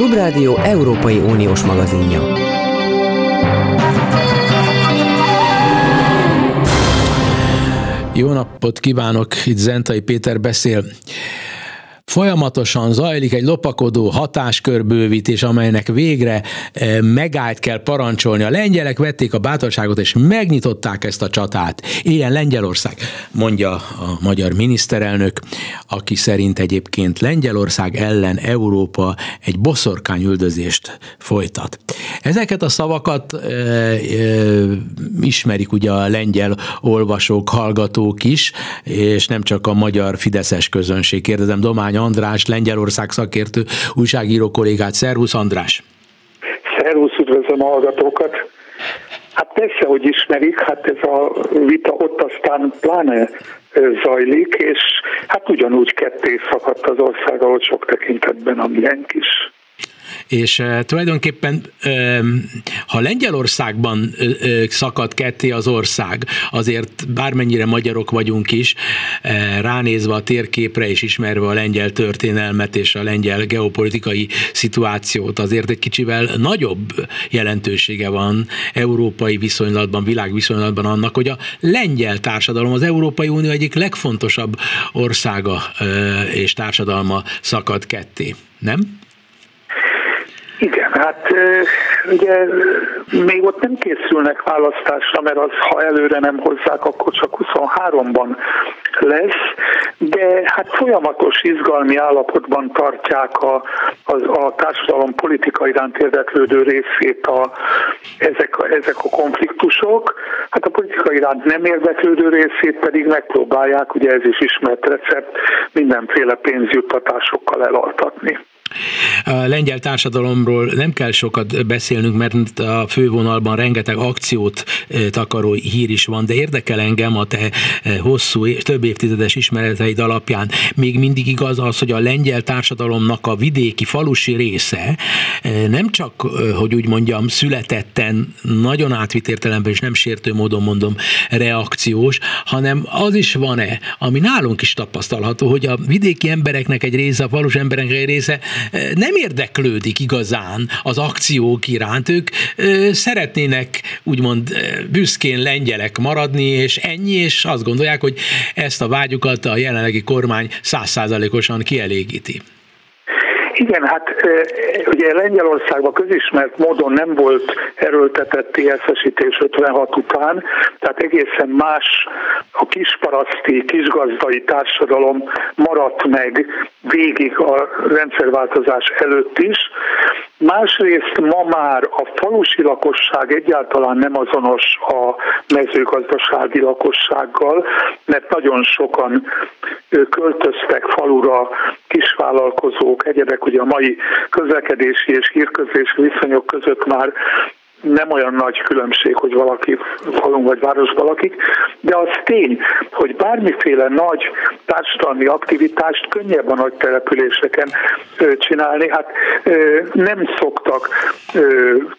Klubrádió Európai Uniós magazinja. Jó napot kívánok, itt Zentai Péter beszél. Folyamatosan zajlik egy lopakodó hatáskörbővítés, amelynek végre e, megállt kell parancsolni. A lengyelek vették a bátorságot, és megnyitották ezt a csatát. Ilyen Lengyelország, mondja a magyar miniszterelnök, aki szerint egyébként Lengyelország ellen Európa egy boszorkányüldözést folytat. Ezeket a szavakat e, e, ismerik ugye a lengyel olvasók, hallgatók is, és nem csak a magyar fideszes közönség. Kérdezem Domány András, Lengyelország szakértő újságíró kollégát. Szervusz András! Szervusz, üdvözlöm a hallgatókat! Hát persze, hogy ismerik, hát ez a vita ott aztán pláne zajlik, és hát ugyanúgy ketté szakadt az ország, ahol sok tekintetben a miénk is és uh, tulajdonképpen uh, ha Lengyelországban szakad ketté az ország, azért bármennyire magyarok vagyunk is, ránézve a térképre és ismerve a lengyel történelmet és a lengyel geopolitikai szituációt, azért egy kicsivel nagyobb jelentősége van európai viszonylatban, világviszonylatban annak, hogy a lengyel társadalom az Európai Unió egyik legfontosabb országa és társadalma szakad ketté. Nem? Igen, hát ugye még ott nem készülnek választásra, mert az, ha előre nem hozzák, akkor csak 23-ban lesz, de hát folyamatos izgalmi állapotban tartják a, a, a társadalom politika iránt érdeklődő részét a, ezek, a, ezek a konfliktusok, hát a politika iránt nem érdeklődő részét pedig megpróbálják, ugye ez is ismert recept, mindenféle pénzjuttatásokkal elaltatni. A lengyel társadalomról nem kell sokat beszélnünk, mert a fővonalban rengeteg akciót takaró hír is van, de érdekel engem a te hosszú, több évtizedes ismereteid alapján. Még mindig igaz az, hogy a lengyel társadalomnak a vidéki, falusi része nem csak, hogy úgy mondjam, születetten, nagyon átvitt értelemben, és nem sértő módon mondom, reakciós, hanem az is van-e, ami nálunk is tapasztalható, hogy a vidéki embereknek egy része, a falus embereknek egy része nem érdeklődik igazán az akciók iránt. Ők szeretnének úgymond büszkén lengyelek maradni, és ennyi, és azt gondolják, hogy ezt a vágyukat a jelenlegi kormány százszázalékosan kielégíti. Igen, hát ugye Lengyelországban közismert módon nem volt erőltetett TSZ-esítés 56 után, tehát egészen más a kisparaszti, kisgazdai társadalom maradt meg végig a rendszerváltozás előtt is. Másrészt ma már a falusi lakosság egyáltalán nem azonos a mezőgazdasági lakossággal, mert nagyon sokan költöztek falura kisvállalkozók, egyedek, ugye a mai közlekedési és hírközlési viszonyok között már nem olyan nagy különbség, hogy valaki falun vagy városban lakik, de az tény, hogy bármiféle nagy társadalmi aktivitást könnyebb a nagy településeken csinálni. Hát nem szoktak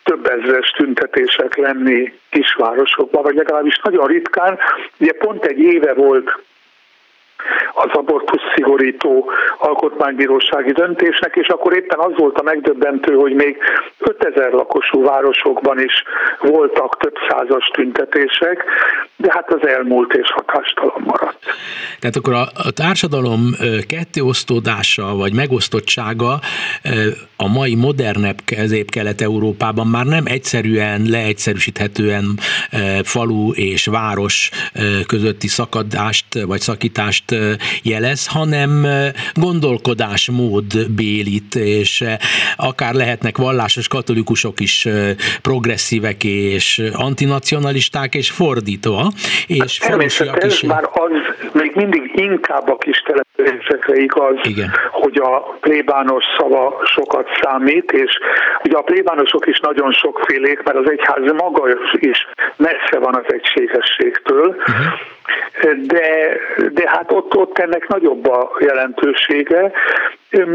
több ezres tüntetések lenni kisvárosokban, vagy legalábbis nagyon ritkán. Ugye pont egy éve volt az abortusz szigorító alkotmánybírósági döntésnek, és akkor éppen az volt a megdöbbentő, hogy még 5000 lakosú városokban is voltak több százas tüntetések, de hát az elmúlt és hatástalan maradt. Tehát akkor a, a társadalom kettéosztódása vagy megosztottsága a mai modernebb közép-kelet-európában már nem egyszerűen, leegyszerűsíthetően falu és város közötti szakadást vagy szakítást jelez, hanem gondolkodásmód bélit, és akár lehetnek vallásos katolikusok is progresszívek és antinacionalisták, és fordítva, és hát falusiak is. már az még mindig inkább a kis településekre igaz, Igen. hogy a plébános szava sokat számít, és ugye a plébánosok is nagyon sokfélék, mert az egyház maga is messze van az egységességtől, uh-huh. De, de hát ott, ott ennek nagyobb a jelentősége,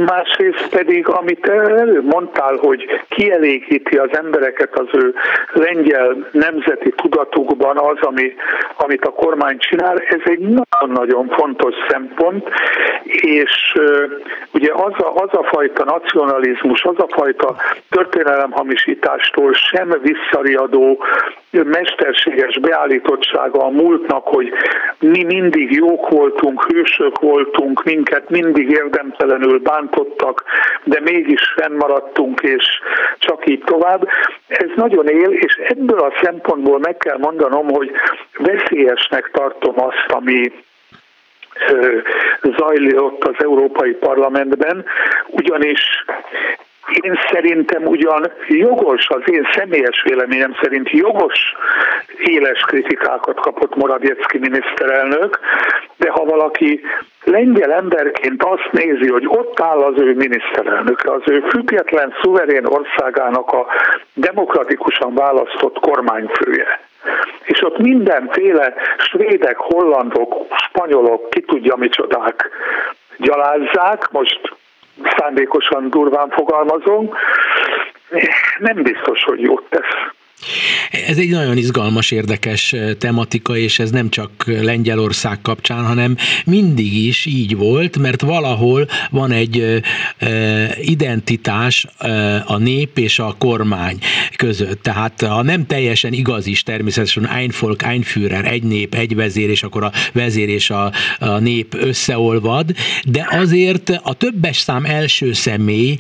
másrészt pedig, amit előbb mondtál, hogy kielégíti az embereket az ő lengyel nemzeti tudatukban az, ami, amit a kormány csinál, ez egy nagyon-nagyon fontos szempont, és ugye az a, az a fajta nacionalizmus, az a fajta történelemhamisítástól sem visszariadó mesterséges beállítottsága a múltnak, hogy mi mindig jók voltunk, hősök voltunk, minket mindig érdemtelenül bántottak, de mégis fennmaradtunk, és csak így tovább. Ez nagyon él, és ebből a szempontból meg kell mondanom, hogy veszélyesnek tartom azt, ami zajlott az Európai Parlamentben, ugyanis én szerintem ugyan jogos, az én személyes véleményem szerint jogos éles kritikákat kapott Morawiecki miniszterelnök, de ha valaki lengyel emberként azt nézi, hogy ott áll az ő miniszterelnöke, az ő független, szuverén országának a demokratikusan választott kormányfője, és ott mindenféle svédek, hollandok, spanyolok, ki tudja micsodák gyalázzák, most szándékosan durván fogalmazom, nem biztos, hogy jót tesz. Ez egy nagyon izgalmas, érdekes tematika, és ez nem csak Lengyelország kapcsán, hanem mindig is így volt, mert valahol van egy identitás a nép és a kormány között. Tehát ha nem teljesen igaz is természetesen ein Volk, ein Führer, egy nép, egy vezér, és akkor a vezér és a, a nép összeolvad, de azért a többes szám első személy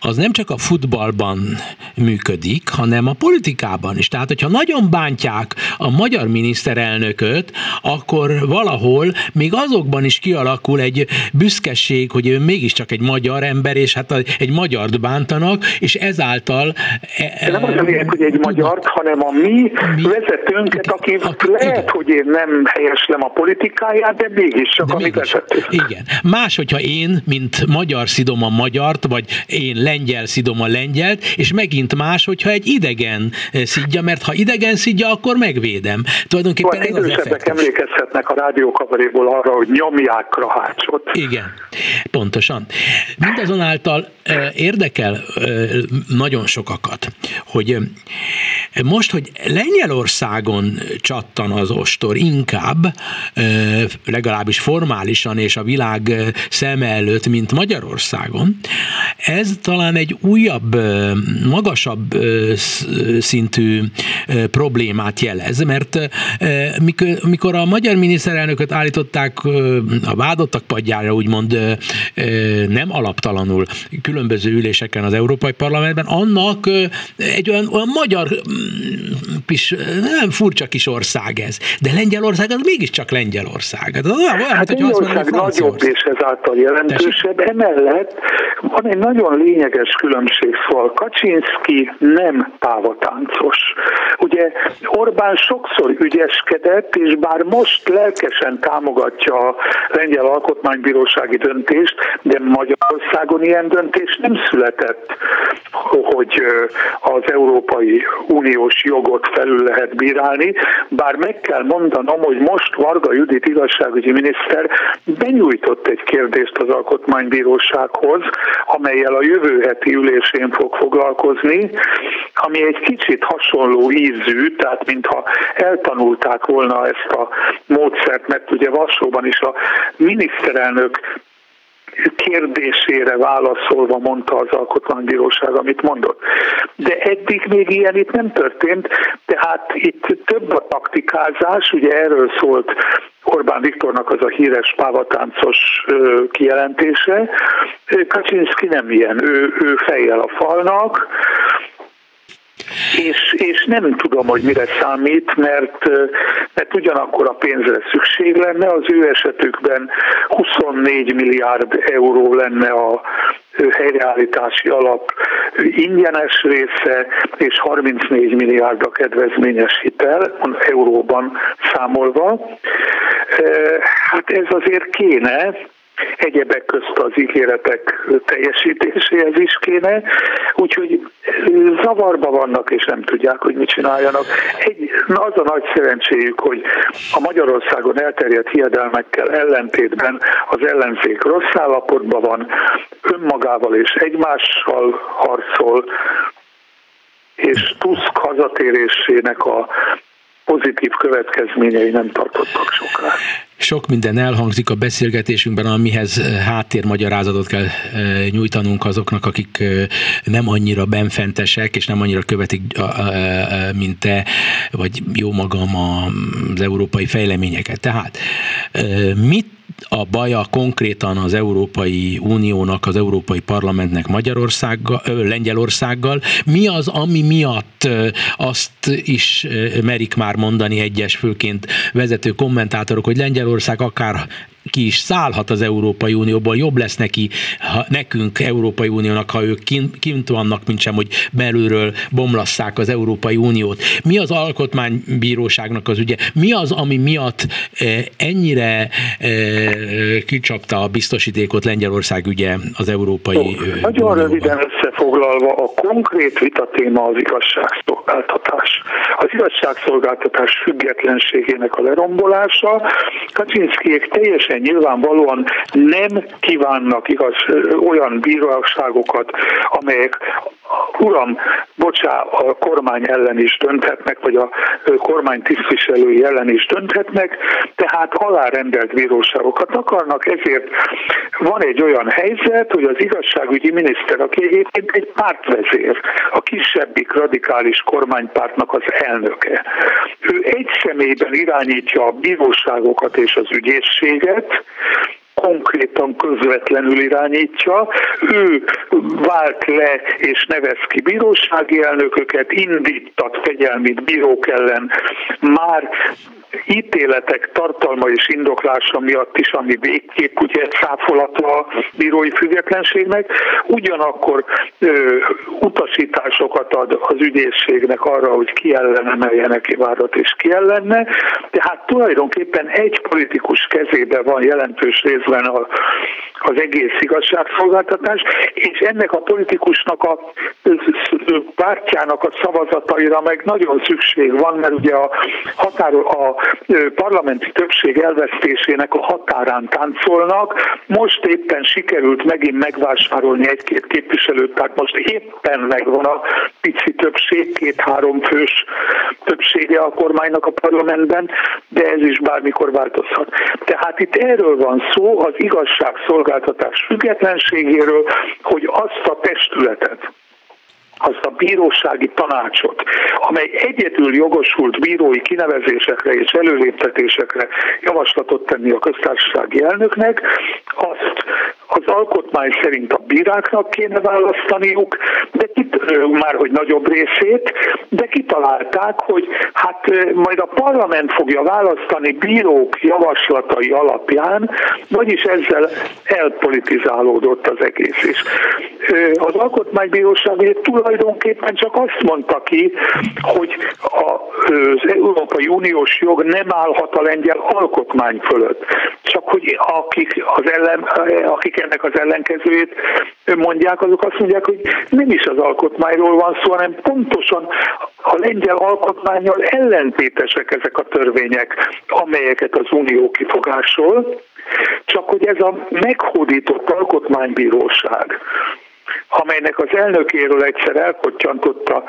az nem csak a futballban működik, hanem a politikában Európában is. Tehát, hogyha nagyon bántják a magyar miniszterelnököt, akkor valahol még azokban is kialakul egy büszkeség, hogy ő mégiscsak egy magyar ember, és hát egy magyart bántanak, és ezáltal... E, De nem az a lényeg, hogy egy magyart, hanem a mi, mi vezetőnket, aki, aki lehet, igen. hogy én nem helyeslem a politikáját, de mégis csak de a mi vezető. Igen. Más, hogyha én, mint magyar szidom a magyart, vagy én lengyel szidom a lengyelt, és megint más, hogyha egy idegen szidja, mert ha idegen szidja, akkor megvédem. Tulajdonképpen ez az effektus. emlékezhetnek a rádiókavaréból arra, hogy nyomják Krahácsot. Igen, pontosan. Mindazonáltal érdekel nagyon sokakat, hogy most, hogy Lengyelországon csattan az ostor inkább, legalábbis formálisan és a világ szeme előtt, mint Magyarországon, ez talán egy újabb, magasabb szintű problémát jelez, mert mikor a magyar miniszterelnököt állították a vádottak padjára, úgymond nem alaptalanul különböző üléseken az Európai Parlamentben, annak egy olyan, olyan magyar kis, nem furcsa kis ország ez, de Lengyelország az mégiscsak Lengyelország. Hát, olyan, hát hogy azt mondani, nagyobb és ezáltal jelentősebb. Tessék? Emellett van egy nagyon lényeges különbség, szóval Kaczynski nem pávatáncos. Ugye Orbán sokszor ügyeskedett, és bár most lelkesen támogatja a lengyel alkotmánybírósági döntést, de Magyarországon ilyen döntés nem született, hogy az Európai Uniós jogot felül lehet bírálni, bár meg kell mondanom, hogy most Varga Judit igazságügyi miniszter benyújtott egy kérdést az Alkotmánybírósághoz, amelyel a jövő heti ülésén fog foglalkozni, ami egy kicsit hasonló ízű, tehát mintha eltanulták volna ezt a módszert, mert ugye Varsóban is a miniszterelnök kérdésére válaszolva mondta az alkotmánybíróság, amit mondott. De eddig még ilyen itt nem történt, tehát itt több a taktikázás, ugye erről szólt Orbán Viktornak az a híres pávatáncos kijelentése. Kaczynszki nem ilyen, ő, ő fejjel a falnak, és, és nem tudom, hogy mire számít, mert, mert ugyanakkor a pénzre szükség lenne, az ő esetükben 24 milliárd euró lenne a helyreállítási alap ingyenes része, és 34 milliárd a kedvezményes hitel, euróban számolva. Hát ez azért kéne, egyebek közt az ígéretek teljesítéséhez is kéne, úgyhogy zavarba vannak, és nem tudják, hogy mit csináljanak. Egy, na az a nagy szerencséjük, hogy a Magyarországon elterjedt hiedelmekkel ellentétben az ellenzék rossz állapotban van, önmagával és egymással harcol, és Tusk hazatérésének a pozitív következményei nem tartottak soká. Sok minden elhangzik a beszélgetésünkben, amihez eh, háttérmagyarázatot kell eh, nyújtanunk azoknak, akik eh, nem annyira benfentesek, és nem annyira követik, mint te, vagy jó magam az európai fejleményeket. Tehát mit a baja konkrétan az Európai Uniónak, az Európai Parlamentnek Magyarországgal, Lengyelországgal. Mi az, ami miatt azt is merik már mondani egyes főként vezető kommentátorok, hogy Lengyelország akár ki is szállhat az Európai Unióból, jobb lesz neki, ha nekünk Európai Uniónak, ha ők kint, kint vannak, mint sem, hogy belülről bomlasszák az Európai Uniót. Mi az alkotmánybíróságnak az ügye? Mi az, ami miatt eh, ennyire eh, kicsapta a biztosítékot Lengyelország ügye az Európai Ó, Nagyon röviden összefoglalva, a konkrét vita téma az igazságszolgáltatás. Az igazságszolgáltatás függetlenségének a lerombolása. Kaczynszkiek teljesen nyilvánvalóan nem kívánnak igaz, olyan bíróságokat, amelyek uram, bocsá, a kormány ellen is dönthetnek, vagy a kormány tisztviselői ellen is dönthetnek, tehát alárendelt bíróságokat akarnak, ezért van egy olyan helyzet, hogy az igazságügyi miniszter, aki egyébként egy pártvezér, a kisebbik radikális kormánypártnak az elnöke. Ő egy személyben irányítja a bíróságokat és az ügyészséget, konkrétan közvetlenül irányítja. Ő vált le és nevez ki bírósági elnököket, indítat fegyelmi bírók ellen, már ítéletek tartalma és indoklása miatt is, ami végképp ugye száfolatva a bírói függetlenségnek, ugyanakkor ö, utasításokat ad az ügyészségnek arra, hogy ki ellen emeljenek várat és ki ellenne, tehát tulajdonképpen egy politikus kezében van jelentős részben a, az egész igazságszolgáltatás, és ennek a politikusnak a pártjának a szavazataira meg nagyon szükség van, mert ugye a, határo, a parlamenti többség elvesztésének a határán táncolnak. Most éppen sikerült megint megvásárolni egy-két képviselőt, tehát most éppen megvan a pici többség, két-három fős többsége a kormánynak a parlamentben, de ez is bármikor változhat. Tehát itt erről van szó, az igazságszolgáltatás függetlenségéről, hogy azt a testületet, azt a bírósági tanácsot, amely egyedül jogosult bírói kinevezésekre és előléptetésekre javaslatot tenni a köztársasági elnöknek, azt az alkotmány szerint a bíráknak kéne választaniuk, de kit, már hogy nagyobb részét, de kitalálták, hogy hát majd a parlament fogja választani bírók javaslatai alapján, vagyis ezzel elpolitizálódott az egész is. Az alkotmánybíróság tulajdonképpen csak azt mondta ki, hogy az Európai Uniós jog nem állhat a lengyel alkotmány fölött. Csak hogy akik, az ellen, akik ennek az ellenkezőjét mondják, azok azt mondják, hogy nem is az alkotmányról van szó, hanem pontosan a lengyel alkotmányjal ellentétesek ezek a törvények, amelyeket az Unió kifogásol, csak hogy ez a meghódított alkotmánybíróság, amelynek az elnökéről egyszer elkottyantotta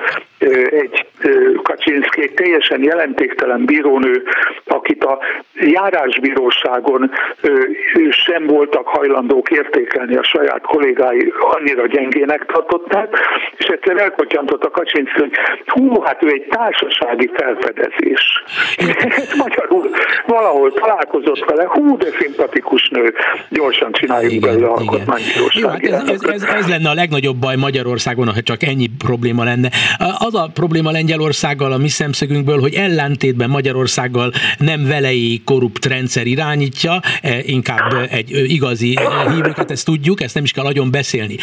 egy Kaczynszki, egy teljesen jelentéktelen bírónő, akit a járásbíróságon sem voltak hajlandók értékelni a saját kollégái, annyira gyengének tartották, és egyszer elkottyantotta Kaczynszki, hogy hú, hát ő egy társasági felfedezés. Magyarul valahol találkozott vele, hú, de szimpatikus nő, gyorsan csináljuk belőle alkotmánybírósági. Hát ez, ez, ez lenne a legnagyobb baj Magyarországon, ha csak ennyi probléma lenne. Az a probléma Lengyelországgal a mi szemszögünkből, hogy ellentétben Magyarországgal nem velei korrupt rendszer irányítja, e, inkább egy igazi hívőket, ezt tudjuk, ezt nem is kell nagyon beszélni.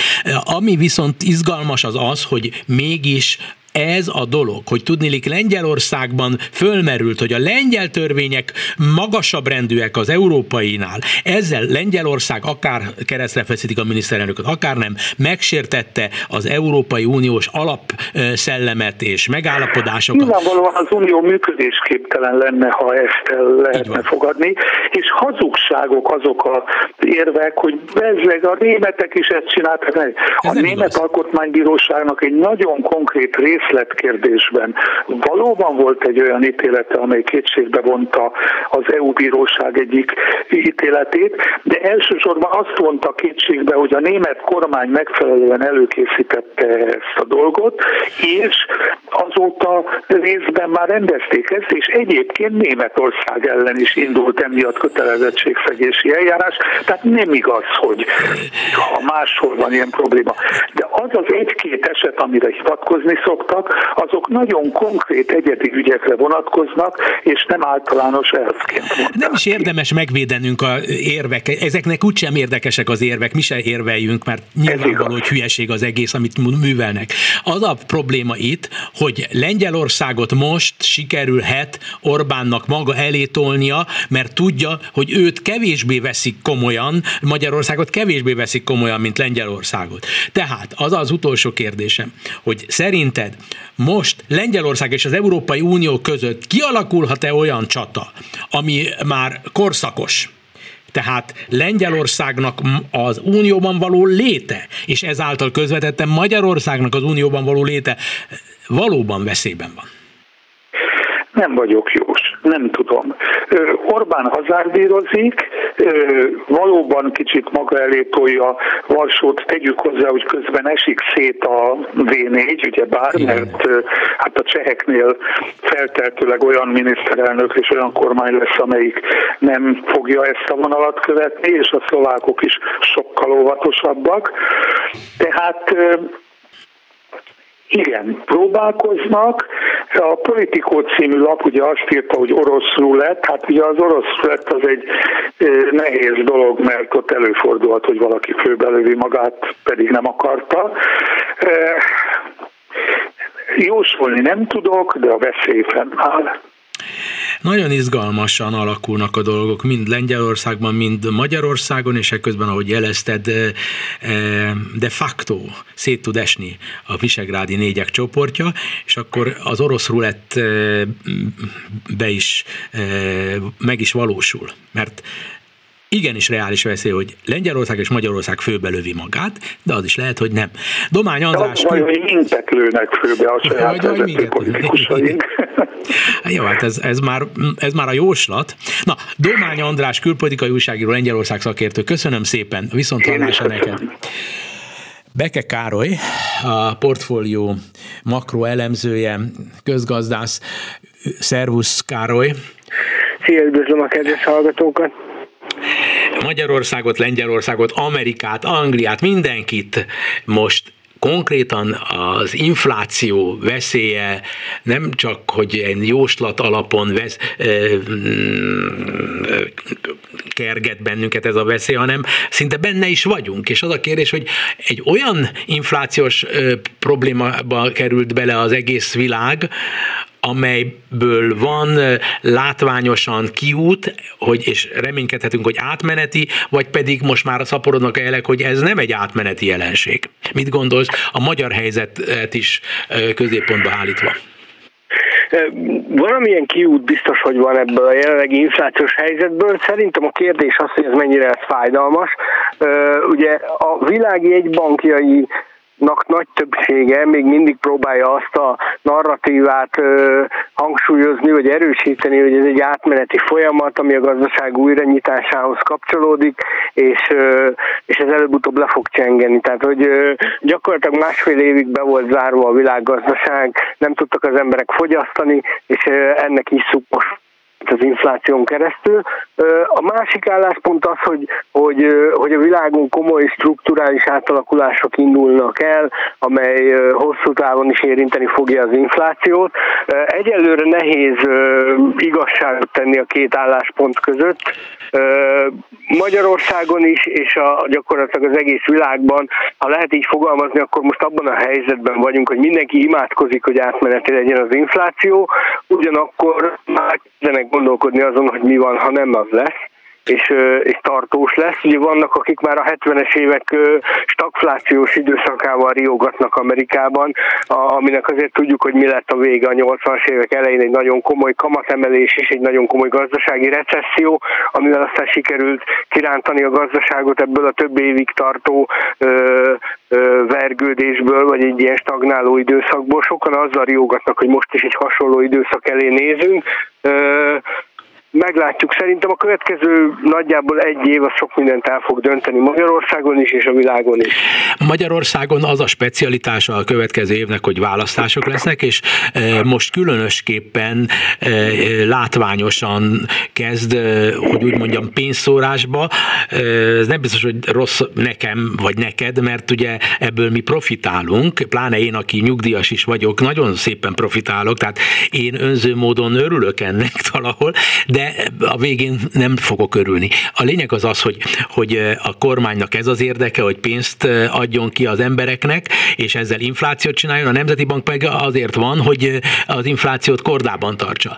Ami viszont izgalmas az az, hogy mégis ez a dolog, hogy tudnilik Lengyelországban fölmerült, hogy a lengyel törvények magasabb rendűek az európainál, ezzel Lengyelország akár keresztre feszítik a miniszterelnököt, akár nem, megsértette az Európai Uniós alapszellemet és megállapodásokat. Nyilvánvalóan az Unió működésképtelen lenne, ha ezt lehetne fogadni, és hazugságok azok a érvek, hogy bezzeg a németek is ezt csináltak. A német igaz. alkotmánybíróságnak egy nagyon konkrét részletkérdésben valóban volt egy olyan ítélete, amely kétségbe vonta az EU bíróság egyik ítéletét, de elsősorban azt vonta kétségbe, hogy a német kormány megfelelően előkészítette ezt a dolgot, és azóta részben már rendezték ezt, és egyébként Németország ellen is indult emiatt kötelezettségszegési eljárás, tehát nem igaz, hogy ha máshol van ilyen probléma. De az az egy-két eset, amire hivatkozni szoktak, azok nagyon konkrét egyedi ügyekre vonatkoznak, és nem általános elvként. Nem is érdemes megvédenünk a érvek, ezeknek úgysem érdekesek az érvek, mi se érveljünk, mert nyilvánvaló, hogy hülyeség az egész, amit művelnek. Az a probléma itt, hogy Lengyelországot most sikerülhet Orbánnak maga elé tolnia, mert tudja, hogy őt kevésbé veszik komolyan, Magyarországot kevésbé veszik komolyan, mint Lengyelországot. Tehát az az utolsó kérdésem, hogy szerinted most Lengyelország és az Európai Unió között kialakulhat-e olyan csata, ami már korszakos, tehát Lengyelországnak az unióban való léte, és ezáltal közvetetten Magyarországnak az unióban való léte valóban veszélyben van. Nem vagyok jós, nem tudom. Orbán hazárdírozik, valóban kicsit maga elé tolja Varsót, tegyük hozzá, hogy közben esik szét a V4, ugye bár, mert hát a cseheknél felteltőleg olyan miniszterelnök és olyan kormány lesz, amelyik nem fogja ezt a vonalat követni, és a szlovákok is sokkal óvatosabbak. Tehát igen, próbálkoznak. A Politikó című lap ugye azt írta, hogy orosz rulett. Hát ugye az orosz rulett az egy nehéz dolog, mert ott előfordulhat, hogy valaki főbelövi magát, pedig nem akarta. Jósolni nem tudok, de a veszély fennáll. Nagyon izgalmasan alakulnak a dolgok, mind Lengyelországban, mind Magyarországon, és ekközben, ahogy jelezted, de facto szét tud esni a Visegrádi négyek csoportja, és akkor az orosz rulett be is, meg is valósul. Mert igenis reális veszély, hogy Lengyelország és Magyarország főbelövi magát, de az is lehet, hogy nem. Domány András... De vagy minket lőnek főbe a saját vagy, vagy politikusaink. Jó, hát ez, ez, már, ez már a jóslat. Na, Domány András, külpolitikai újságíró, Lengyelország szakértő, köszönöm szépen, viszont hallásra neked. Beke Károly, a portfólió makroelemzője, közgazdász. Szervusz Károly! Szia, üdvözlöm a kedves hallgatókat! Magyarországot, Lengyelországot, Amerikát, Angliát, mindenkit most konkrétan az infláció veszélye nem csak, hogy egy jóslat alapon vesz, kerget bennünket ez a veszély, hanem szinte benne is vagyunk. És az a kérdés, hogy egy olyan inflációs problémába került bele az egész világ, amelyből van látványosan kiút, hogy, és reménykedhetünk, hogy átmeneti, vagy pedig most már szaporodnak a jelek, hogy ez nem egy átmeneti jelenség. Mit gondolsz a magyar helyzetet is középpontba állítva? Valamilyen kiút biztos, hogy van ebből a jelenlegi inflációs helyzetből. Szerintem a kérdés az, hogy ez mennyire fájdalmas. Ugye a világi egybankjai nak nagy többsége még mindig próbálja azt a narratívát ö, hangsúlyozni, vagy erősíteni, hogy ez egy átmeneti folyamat, ami a gazdaság újranyitásához kapcsolódik, és, ö, és ez előbb-utóbb le fog csengeni. Tehát, hogy ö, gyakorlatilag másfél évig be volt zárva a világgazdaság, nem tudtak az emberek fogyasztani, és ö, ennek is most az infláción keresztül. A másik álláspont az, hogy, hogy, hogy a világon komoly strukturális átalakulások indulnak el, amely hosszú távon is érinteni fogja az inflációt. Egyelőre nehéz igazságot tenni a két álláspont között. Magyarországon is, és a, gyakorlatilag az egész világban, ha lehet így fogalmazni, akkor most abban a helyzetben vagyunk, hogy mindenki imádkozik, hogy átmeneti legyen az infláció, ugyanakkor már kezdenek gondolkodni azon, hogy mi van, ha nem az lesz és, és tartós lesz. Ugye vannak, akik már a 70-es évek stagflációs időszakával riogatnak Amerikában, aminek azért tudjuk, hogy mi lett a vége a 80-as évek elején egy nagyon komoly kamatemelés és egy nagyon komoly gazdasági recesszió, amivel aztán sikerült kirántani a gazdaságot ebből a több évig tartó ö, ö, vergődésből, vagy egy ilyen stagnáló időszakból. Sokan azzal riogatnak, hogy most is egy hasonló időszak elé nézünk. Ö, meglátjuk. Szerintem a következő nagyjából egy év a sok mindent el fog dönteni Magyarországon is és a világon is. Magyarországon az a specialitása a következő évnek, hogy választások lesznek, és e, most különösképpen e, látványosan kezd, e, hogy úgy mondjam, pénzszórásba. Ez nem biztos, hogy rossz nekem vagy neked, mert ugye ebből mi profitálunk, pláne én, aki nyugdíjas is vagyok, nagyon szépen profitálok, tehát én önző módon örülök ennek valahol, de a végén nem fogok örülni. A lényeg az az, hogy, hogy a kormánynak ez az érdeke, hogy pénzt adjon ki az embereknek, és ezzel inflációt csináljon, a Nemzeti Bank meg azért van, hogy az inflációt kordában tartsa.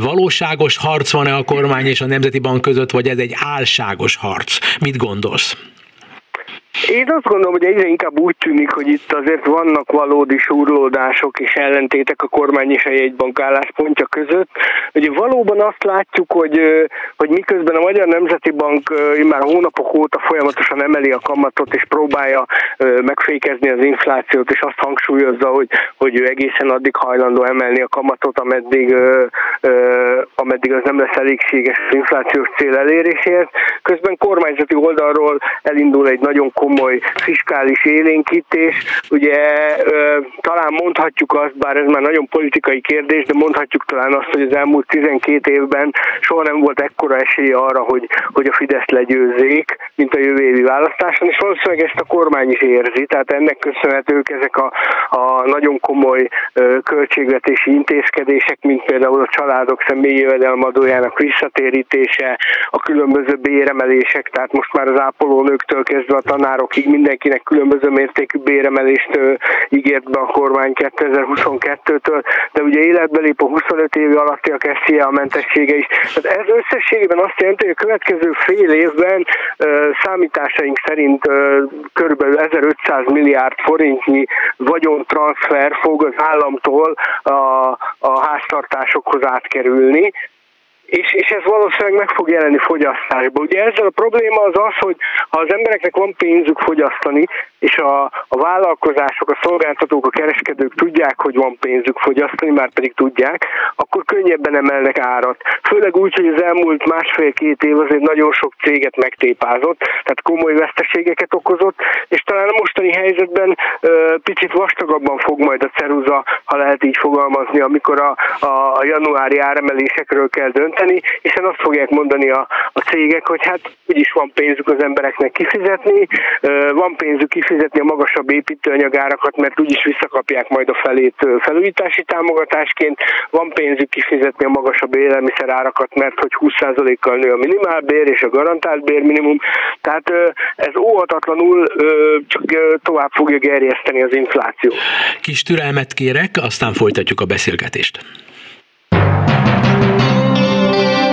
Valóságos harc van-e a kormány és a Nemzeti Bank között, vagy ez egy álságos harc? Mit gondolsz? Én azt gondolom, hogy egyre inkább úgy tűnik, hogy itt azért vannak valódi súrlódások és ellentétek a kormány és a jegybank álláspontja között. Ugye valóban azt látjuk, hogy, hogy miközben a Magyar Nemzeti Bank már hónapok óta folyamatosan emeli a kamatot és próbálja megfékezni az inflációt, és azt hangsúlyozza, hogy, hogy ő egészen addig hajlandó emelni a kamatot, ameddig, ameddig az nem lesz elégséges az inflációs cél eléréséhez. Közben kormányzati oldalról elindul egy nagyon komoly fiskális élénkítés. Ugye talán mondhatjuk azt, bár ez már nagyon politikai kérdés, de mondhatjuk talán azt, hogy az elmúlt 12 évben soha nem volt ekkora esély arra, hogy, hogy a Fidesz legyőzzék, mint a jövő évi választáson, és valószínűleg ezt a kormány is érzi, tehát ennek köszönhetők ezek a, a nagyon komoly költségvetési intézkedések, mint például a családok személyi jövedelmadójának visszatérítése, a különböző béremelések, tehát most már az ápolónőktől kezdve a tanár tanárokig mindenkinek különböző mértékű béremelést ígért be a kormány 2022-től, de ugye életbe lép a 25 év alattiak a mentessége is. Tehát ez összességében azt jelenti, hogy a következő fél évben számításaink szerint körülbelül 1500 milliárd forintnyi vagyontranszfer fog az államtól a, a háztartásokhoz átkerülni, és, és ez valószínűleg meg fog jelenni fogyasztásba. Ugye ezzel a probléma az az, hogy ha az embereknek van pénzük fogyasztani, és a, a vállalkozások, a szolgáltatók, a kereskedők tudják, hogy van pénzük fogyasztani, már pedig tudják, akkor könnyebben emelnek árat. Főleg úgy, hogy az elmúlt másfél-két év azért nagyon sok céget megtépázott, tehát komoly veszteségeket okozott, és talán a mostani helyzetben ö, picit vastagabban fog majd a ceruza, ha lehet így fogalmazni, amikor a, a januári áremelésekről kell dönteni, segíteni, hiszen azt fogják mondani a, a cégek, hogy hát úgyis van pénzük az embereknek kifizetni, van pénzük kifizetni a magasabb építőanyagárakat, mert úgyis visszakapják majd a felét felújítási támogatásként, van pénzük kifizetni a magasabb élelmiszerárakat, mert hogy 20%-kal nő a minimálbér és a garantált bérminimum, tehát ez óhatatlanul csak tovább fogja gerjeszteni az infláció. Kis türelmet kérek, aztán folytatjuk a beszélgetést.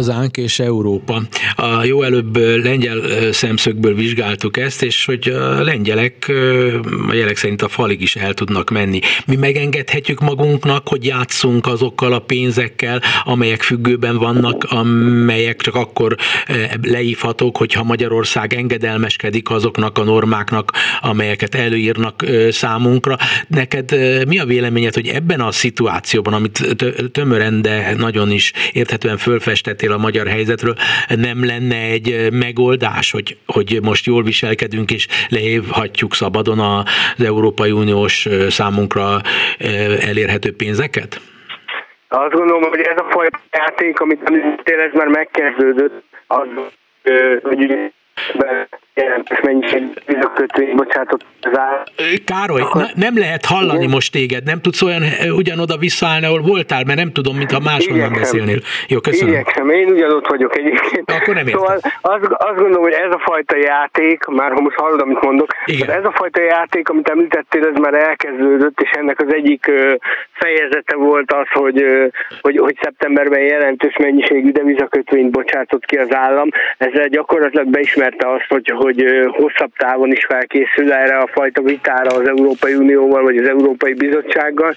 Hazánk és Európa. A jó előbb lengyel szemszögből vizsgáltuk ezt, és hogy a lengyelek a jelek szerint a falig is el tudnak menni. Mi megengedhetjük magunknak, hogy játszunk azokkal a pénzekkel, amelyek függőben vannak, amelyek csak akkor leívhatók, hogyha Magyarország engedelmeskedik azoknak a normáknak, amelyeket előírnak számunkra. Neked mi a véleményed, hogy ebben a szituációban, amit tömören, de nagyon is érthetően fölfestett beszéltél a magyar helyzetről, nem lenne egy megoldás, hogy, hogy most jól viselkedünk, és lehívhatjuk szabadon az Európai Uniós számunkra elérhető pénzeket? Azt gondolom, hogy ez a fajta játék, amit említettél, ez már megkezdődött, az, hogy jelentős mennyiség vízakötői bocsátott az áll. Károly, Akkor... nem lehet hallani Igen. most téged, nem tudsz olyan ugyanoda visszaállni, ahol voltál, mert nem tudom, mintha máshonnan beszélnél. Jó, köszönöm. Igyekszem, én ugyanott vagyok egyébként. Akkor nem értem. Szóval azt, azt gondolom, hogy ez a fajta játék, már ha most hallod, amit mondok, Igen. ez a fajta játék, amit említettél, ez már elkezdődött, és ennek az egyik fejezete volt az, hogy, hogy, hogy szeptemberben jelentős mennyiségű devizakötvényt bocsátott ki az állam. Ezzel gyakorlatilag beismerte azt, hogy, hogy hosszabb távon is felkészül erre a fajta vitára az Európai Unióval vagy az Európai Bizottsággal,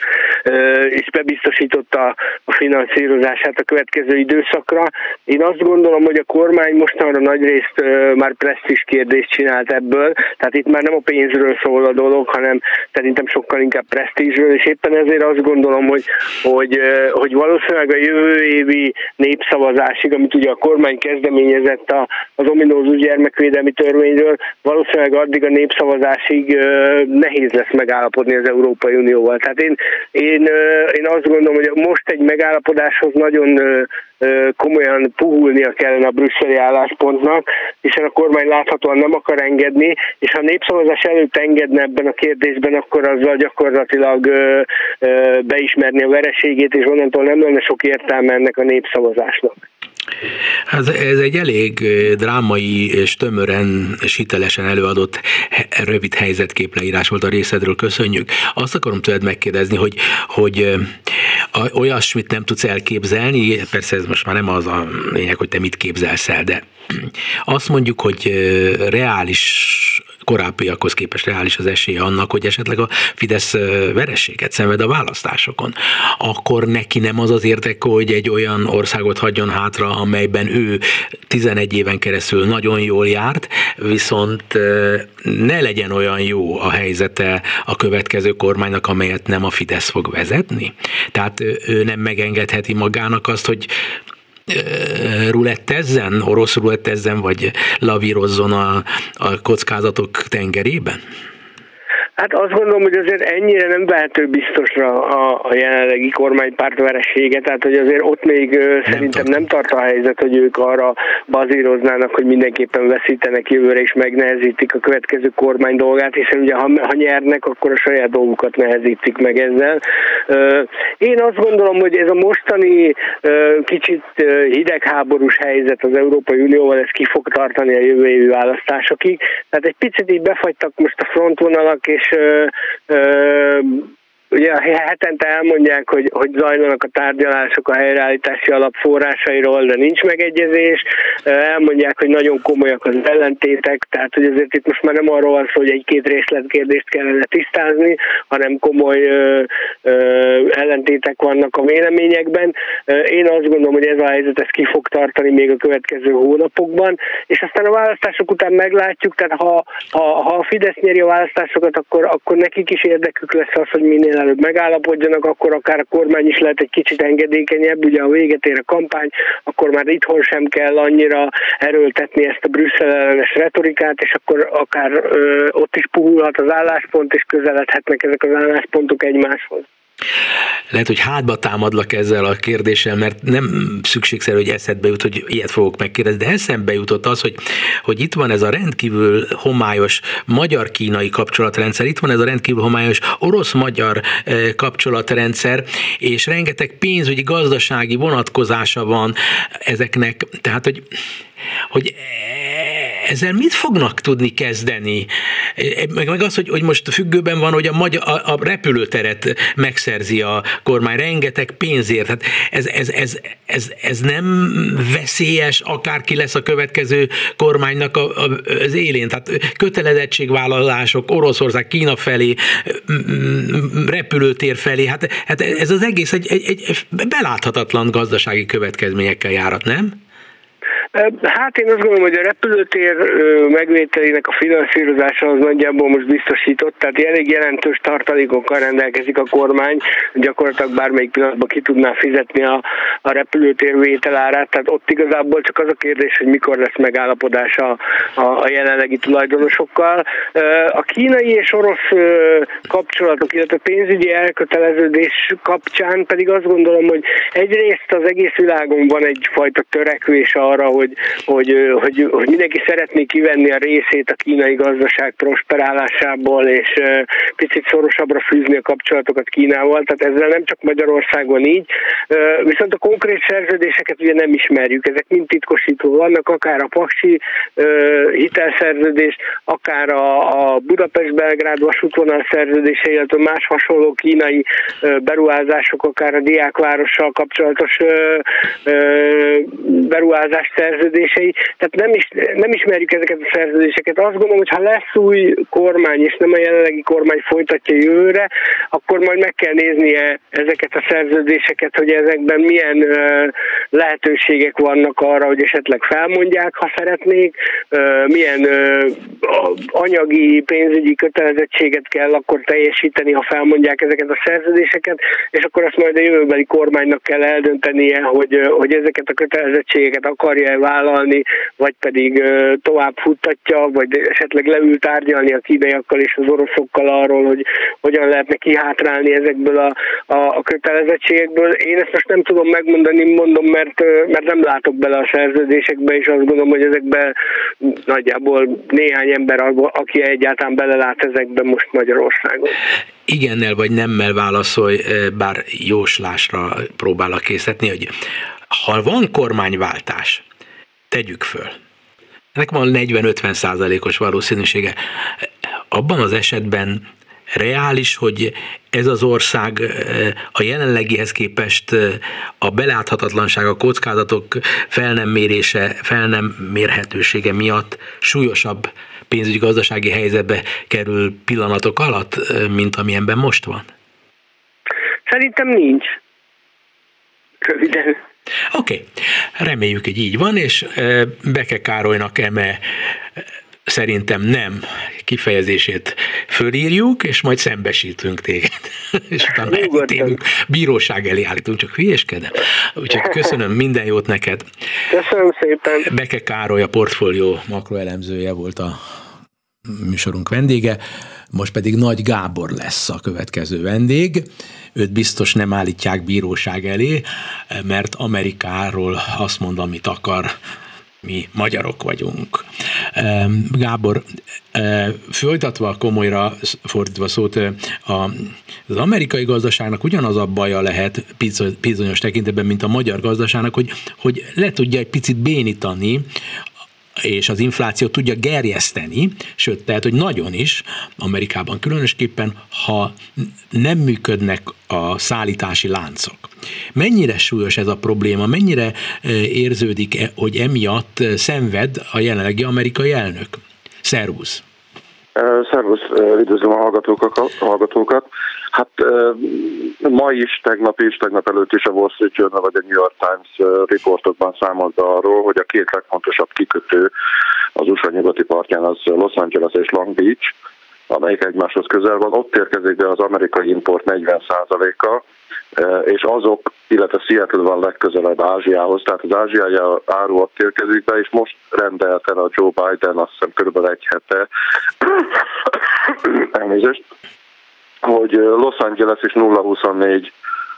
és bebiztosította a finanszírozását a következő időszakra. Én azt gondolom, hogy a kormány mostanra nagy részt már presztis kérdést csinált ebből, tehát itt már nem a pénzről szól a dolog, hanem szerintem sokkal inkább presztízsről, és éppen ezért azt gondolom, hogy, hogy, hogy valószínűleg a jövő évi népszavazásig, amit ugye a kormány kezdeményezett az ominózus gyermekvédelmi törvényről, valószínűleg addig a népszavazásig nehéz lesz megállapodni az Európai Unióval. Tehát én, én, én azt gondolom, hogy most egy megállapodáshoz nagyon komolyan puhulnia kellene a brüsszeli álláspontnak, hiszen a kormány láthatóan nem akar engedni, és ha a népszavazás előtt engedne ebben a kérdésben, akkor azzal gyakorlatilag beismerni a vereségét, és onnantól nem lenne sok értelme ennek a népszavazásnak. Ez, ez egy elég drámai és tömören és hitelesen előadott rövid helyzetkép leírás volt a részedről, köszönjük. Azt akarom tőled megkérdezni, hogy, hogy olyasmit nem tudsz elképzelni, persze ez most már nem az a lényeg, hogy te mit képzelsz el, de azt mondjuk, hogy reális korábbiakhoz képest reális az esélye annak, hogy esetleg a Fidesz verességet szenved a választásokon, akkor neki nem az az érdeke, hogy egy olyan országot hagyjon hátra, amelyben ő 11 éven keresztül nagyon jól járt, viszont ne legyen olyan jó a helyzete a következő kormánynak, amelyet nem a Fidesz fog vezetni. Tehát ő nem megengedheti magának azt, hogy rulettezzen, orosz rulettezzen, vagy lavírozzon a, a kockázatok tengerében? Hát azt gondolom, hogy azért ennyire nem vehető biztosra a, a jelenlegi kormánypárt veresége, tehát hogy azért ott még nem szerintem tart. nem tart a helyzet, hogy ők arra bazíroznának, hogy mindenképpen veszítenek jövőre és megnehezítik a következő kormány dolgát, hiszen ugye ha, ha nyernek, akkor a saját dolgukat nehezítik meg ezzel. Én azt gondolom, hogy ez a mostani kicsit hidegháborús helyzet az Európai Unióval, ez ki fog tartani a jövő évi választásokig. Tehát egy picit így befagytak most a frontvonalak, és ö, ugye hetente elmondják, hogy, hogy zajlanak a tárgyalások a helyreállítási alap forrásairól, de nincs megegyezés, elmondják, hogy nagyon komolyak az ellentétek, tehát hogy azért itt most már nem arról van szó, hogy egy-két részletkérdést kellene tisztázni, hanem komoly ö, ö, ellentétek vannak a véleményekben. Én azt gondolom, hogy ez a helyzet ez ki fog tartani még a következő hónapokban, és aztán a választások után meglátjuk, tehát ha, ha, ha a Fidesz nyeri a választásokat, akkor, akkor nekik is érdekük lesz az, hogy minél előbb megállapodjanak, akkor akár a kormány is lehet egy kicsit engedékenyebb, ugye a véget ér a kampány, akkor már itthon sem kell annyira erőltetni ezt a Brüsszel ellenes retorikát, és akkor akár ö, ott is puhulhat az álláspont, és közeledhetnek ezek az álláspontok egymáshoz. Lehet, hogy hátba támadlak ezzel a kérdéssel, mert nem szükségszerű, hogy eszedbe jut, hogy ilyet fogok megkérdezni, de eszembe jutott az, hogy, hogy itt van ez a rendkívül homályos magyar-kínai kapcsolatrendszer, itt van ez a rendkívül homályos orosz-magyar eh, kapcsolatrendszer, és rengeteg pénzügyi, gazdasági vonatkozása van ezeknek, tehát, hogy hogy ezzel mit fognak tudni kezdeni? Meg, meg az, hogy, hogy most függőben van, hogy a, magyar, a, a repülőteret megszerzi a kormány rengeteg pénzért. Hát ez, ez, ez, ez, ez nem veszélyes, akárki lesz a következő kormánynak a, a, az élén. Tehát kötelezettségvállalások Oroszország, Kína felé, repülőtér felé, hát, hát ez az egész egy, egy, egy beláthatatlan gazdasági következményekkel járat, nem? Hát én azt gondolom, hogy a repülőtér megvételének a finanszírozása az nagyjából most biztosított, tehát elég jelentős tartalékokkal rendelkezik a kormány, gyakorlatilag bármelyik pillanatban ki tudná fizetni a, a repülőtér vételárát, tehát ott igazából csak az a kérdés, hogy mikor lesz megállapodás a, a, a jelenlegi tulajdonosokkal. A kínai és orosz kapcsolatok, illetve pénzügyi elköteleződés kapcsán pedig azt gondolom, hogy egyrészt az egész világon van egyfajta törekvés arra, hogy, hogy, hogy, hogy mindenki szeretné kivenni a részét a kínai gazdaság prosperálásából, és picit szorosabbra fűzni a kapcsolatokat Kínával, tehát ezzel nem csak Magyarországon így, viszont a konkrét szerződéseket ugye nem ismerjük, ezek mind titkosító. Vannak, akár a Paksi hitelszerződés, akár a, a Budapest-Belgrád vasútvonal szerződése, illetve más hasonló kínai beruházások, akár a diákvárossal kapcsolatos beruházás szerződései, tehát nem, is, nem ismerjük ezeket a szerződéseket. Azt gondolom, hogy ha lesz új kormány, és nem a jelenlegi kormány folytatja jövőre, akkor majd meg kell néznie ezeket a szerződéseket, hogy ezekben milyen lehetőségek vannak arra, hogy esetleg felmondják, ha szeretnék, milyen anyagi, pénzügyi kötelezettséget kell akkor teljesíteni, ha felmondják ezeket a szerződéseket, és akkor azt majd a jövőbeli kormánynak kell eldöntenie, hogy, hogy ezeket a kötelezettségeket akarja-e vállalni, vagy pedig tovább futtatja, vagy esetleg leül tárgyalni a kínaiakkal és az oroszokkal arról, hogy hogyan lehetne kihátrálni ezekből a, a, a kötelezettségekből. Én ezt most nem tudom megmondani, mondom, mert, mert nem látok bele a szerződésekbe, és azt gondolom, hogy ezekben nagyjából néhány ember, aki egyáltalán belelát ezekben most Magyarországon. Igennel vagy nemmel válaszolj, bár jóslásra próbálok készíteni, hogy ha van kormányváltás, tegyük föl, ennek van 40-50 százalékos valószínűsége. Abban az esetben reális, hogy ez az ország a jelenlegihez képest a beláthatatlanság, a kockázatok fel nem mérése, fel nem mérhetősége miatt súlyosabb pénzügyi gazdasági helyzetbe kerül pillanatok alatt, mint amilyenben most van? Szerintem nincs. Röviden. Oké, okay. Reméljük, hogy így van, és Beke Károlynak eme szerintem nem kifejezését fölírjuk, és majd szembesítünk téged. és utána elítélünk, bíróság elé állítunk, csak hülyeskedem. Úgyhogy köszönöm, minden jót neked. Köszönöm szépen. Beke Károly, a portfólió makroelemzője volt a műsorunk vendége, most pedig Nagy Gábor lesz a következő vendég. Őt biztos nem állítják bíróság elé, mert Amerikáról azt mond, amit akar, mi magyarok vagyunk. Gábor, folytatva komolyra fordítva szót, az amerikai gazdaságnak ugyanaz a baja lehet bizonyos tekintetben, mint a magyar gazdaságnak, hogy, hogy le tudja egy picit bénítani és az inflációt tudja gerjeszteni, sőt, tehát, hogy nagyon is, Amerikában különösképpen, ha nem működnek a szállítási láncok. Mennyire súlyos ez a probléma, mennyire e, érződik, e, hogy emiatt szenved a jelenlegi amerikai elnök? Szervusz! Szervusz, üdvözlöm a hallgatókat. Hát ma is, tegnap is, tegnap előtt is a Wall Street Journal vagy a New York Times riportokban számolt arról, hogy a két legfontosabb kikötő az USA nyugati partján az Los Angeles és Long Beach, amelyik egymáshoz közel van, ott érkezik be az amerikai import 40%-a, és azok, illetve Seattle van legközelebb Ázsiához, tehát az ázsiai áru ott érkezik be, és most rendelt el a Joe Biden, azt hiszem körülbelül egy hete, elnézést, hogy Los Angeles is 024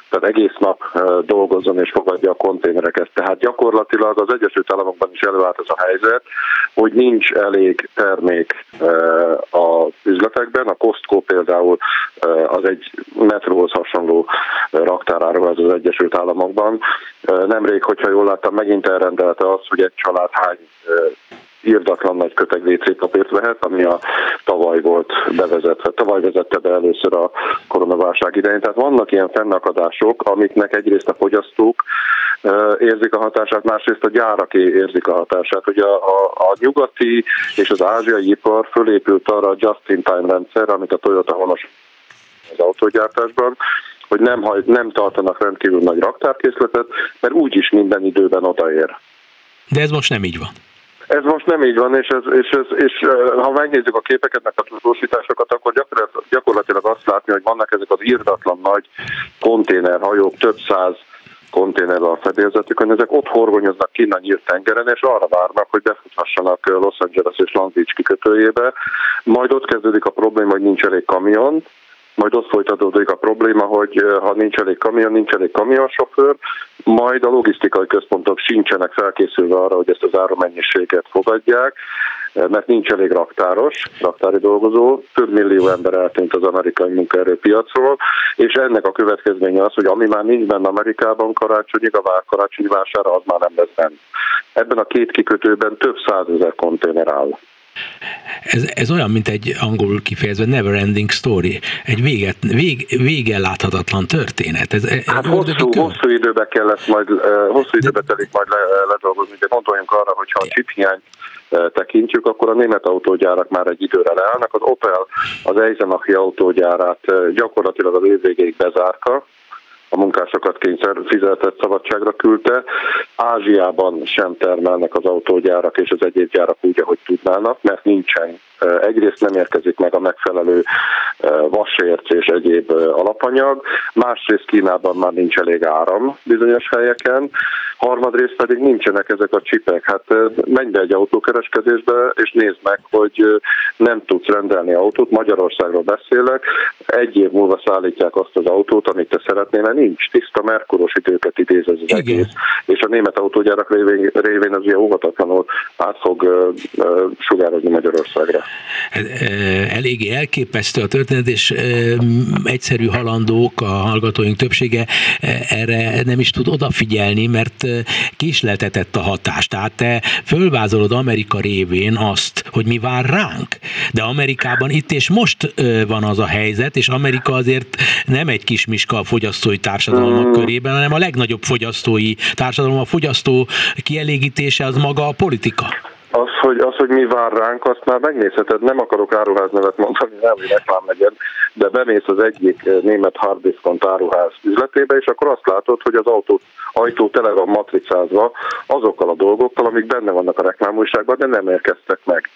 tehát egész nap dolgozzon és fogadja a konténereket. Tehát gyakorlatilag az Egyesült Államokban is előállt ez a helyzet, hogy nincs elég termék a üzletekben. A Costco például az egy metróhoz hasonló raktáráról az az Egyesült Államokban. Nemrég, hogyha jól láttam, megint elrendelte azt, hogy egy család hány írdatlan nagy köteg WC papírt vehet, ami a tavaly volt bevezetve. Tavaly vezette be először a koronaválság idején. Tehát vannak ilyen fennakadások, amiknek egyrészt a fogyasztók érzik a hatását, másrészt a gyáraké érzik a hatását. Ugye a, a, a nyugati és az ázsiai ipar fölépült arra a just-in-time rendszer, amit a Toyota honos az autógyártásban, hogy nem, nem tartanak rendkívül nagy raktárkészletet, mert úgyis minden időben odaér. De ez most nem így van. Ez most nem így van, és, ez, és, ez, és ha megnézzük a képeket, meg a tudósításokat, akkor gyakorlatilag azt látni, hogy vannak ezek az írdatlan nagy konténerhajók, több száz konténerrel a fedélzetükön, ezek ott horgonyoznak kinn a nyílt tengeren, és arra várnak, hogy befuthassanak Los Angeles és Long Beach kikötőjébe. Majd ott kezdődik a probléma, hogy nincs elég kamion, majd ott folytatódik a probléma, hogy ha nincs elég kamion, nincs elég kamionsofőr, majd a logisztikai központok sincsenek felkészülve arra, hogy ezt az árumennyiséget fogadják, mert nincs elég raktáros, raktári dolgozó, több millió ember eltűnt az amerikai munkaerőpiacról, és ennek a következménye az, hogy ami már nincs benne Amerikában karácsonyig, a vár karácsonyi vására, az már nem lesz benne. Ebben a két kikötőben több százezer konténer áll. Ez, ez olyan, mint egy angol kifejezve never ending story, egy véget, vég, vége láthatatlan történet. Ez, hát hosszú, hosszú időbe kell ezt majd, hosszú időbe telik majd le, ledolgozni, de gondoljunk arra, hogyha a chip hiány tekintjük, akkor a német autógyárak már egy időre leállnak. Az Opel az Eisenachi autógyárát gyakorlatilag az év végéig bezárka, a munkásokat kényszer fizetett szabadságra küldte. Ázsiában sem termelnek az autógyárak és az egyéb gyárak úgy, ahogy tudnának, mert nincsen. Egyrészt nem érkezik meg a megfelelő vasérc és egyéb alapanyag, másrészt Kínában már nincs elég áram bizonyos helyeken, harmadrészt pedig nincsenek ezek a csipek. Hát menj be egy autókereskedésbe, és nézd meg, hogy nem tudsz rendelni autót, Magyarországról beszélek, egy év múlva szállítják azt az autót, amit te szeretnél, mert nincs. Tiszta merkuros időket idéz ez az egész, és a német autógyárak révén, révén az ilyen óvatatlanul át fog sugározni Magyarországra. Eléggé elképesztő a történet, és egyszerű halandók, a hallgatóink többsége erre nem is tud odafigyelni, mert kisleltetett a hatást. Tehát te fölvázolod Amerika révén azt, hogy mi vár ránk, de Amerikában itt és most van az a helyzet, és Amerika azért nem egy kis miska a fogyasztói társadalmak mm. körében, hanem a legnagyobb fogyasztói társadalom, a fogyasztó kielégítése az maga a politika. Hogy, az, hogy mi vár ránk, azt már megnézheted. Nem akarok áruháznevet mondani, nem, hogy reklám legyen, de bemész az egyik német hard discount áruház üzletébe, és akkor azt látod, hogy az autó, ajtó tele van matricázva azokkal a dolgokkal, amik benne vannak a reklámújságban, de nem érkeztek meg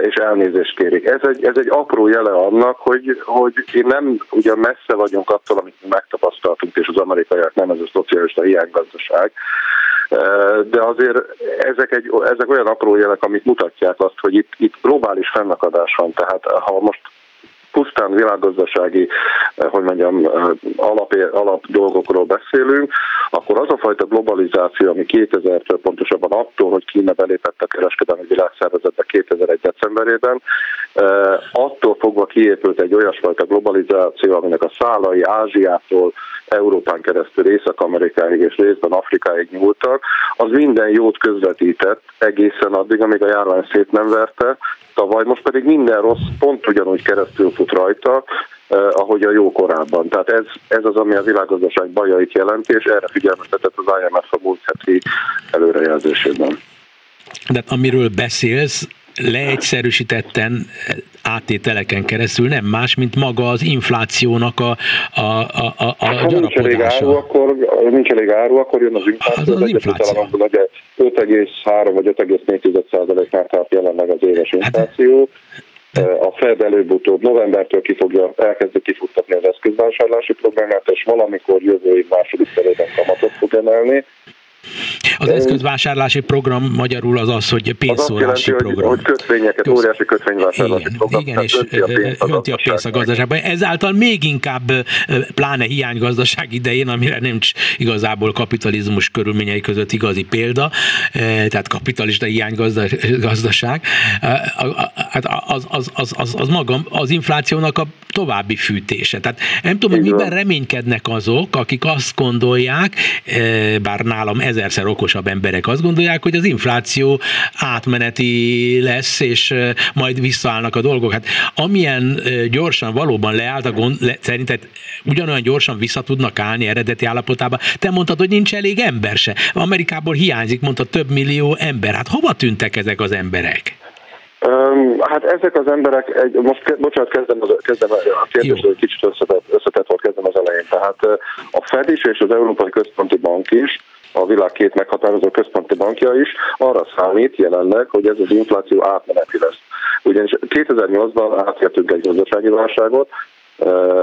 és elnézést kérik. Ez egy, ez egy apró jele annak, hogy, hogy én nem, ugye messze vagyunk attól, amit mi megtapasztaltunk, és az amerikaiak nem ez a szocialista hiánygazdaság, de azért ezek, egy, ezek olyan apró jelek, amik mutatják azt, hogy itt, itt globális fennakadás van. Tehát ha most pusztán világgazdasági, hogy mondjam, alap, alap dolgokról beszélünk, akkor az a fajta globalizáció, ami 2000-től pontosabban attól, hogy Kína belépett a kereskedelmi világszervezetbe 2001. decemberében, attól fogva kiépült egy olyasfajta globalizáció, aminek a szálai Ázsiától Európán keresztül Észak-Amerikáig és részben Afrikáig nyúltak, az minden jót közvetített egészen addig, amíg a járvány szét nem verte, tavaly most pedig minden rossz pont ugyanúgy keresztül fut rajta, eh, ahogy a jó korábban. Tehát ez, ez az, ami a világgazdaság bajait jelenti, és erre figyelmeztetett az IMF a múlt heti előrejelzésében. De amiről beszélsz, leegyszerűsítetten áttételeken keresztül nem más, mint maga az inflációnak a, a, a, a, a hát, nincs elég, áru, akkor, nincs elég áru, akkor jön az infláció. Az, az, az infláció. Ugye 5,3 vagy 5,4 százaléknál tart jelenleg az éves hát, infláció. Hát, a Fed előbb-utóbb novembertől ki fogja, elkezdi kifuttatni az eszközvásárlási programját, és valamikor jövő év második felében kamatot fog emelni. Az eszközvásárlási program magyarul az az, hogy pénzszórási program. Hogy, hogy kötvényeket, Köz... óriási kötvényvásárlási igen, program. Igen, és önti a pénzt a gazdaságba. Ezáltal még inkább pláne hiánygazdaság idején, amire nem igazából kapitalizmus körülményei között igazi példa, tehát kapitalista hiánygazdaság, hát az, az, az, az, az maga az inflációnak a további fűtése. Tehát nem tudom, hogy miben reménykednek azok, akik azt gondolják, bár nálam ezerszer okosabb emberek azt gondolják, hogy az infláció átmeneti lesz, és majd visszaállnak a dolgok. Hát amilyen gyorsan valóban leállt a gond, le, szerinted ugyanolyan gyorsan vissza tudnak állni eredeti állapotába. Te mondtad, hogy nincs elég ember se. Amerikából hiányzik, mondta több millió ember. Hát hova tűntek ezek az emberek? Hát ezek az emberek, egy, most bocsánat, kezdem, az, kezdem a kérdést, hogy kicsit összetett, összetett volt, kezdem az elején. Tehát a Fed is és az Európai Központi Bank is a világ két meghatározó központi bankja is arra számít jelenleg, hogy ez az infláció átmeneti lesz. Ugyanis 2008-ban átértünk egy gazdasági válságot,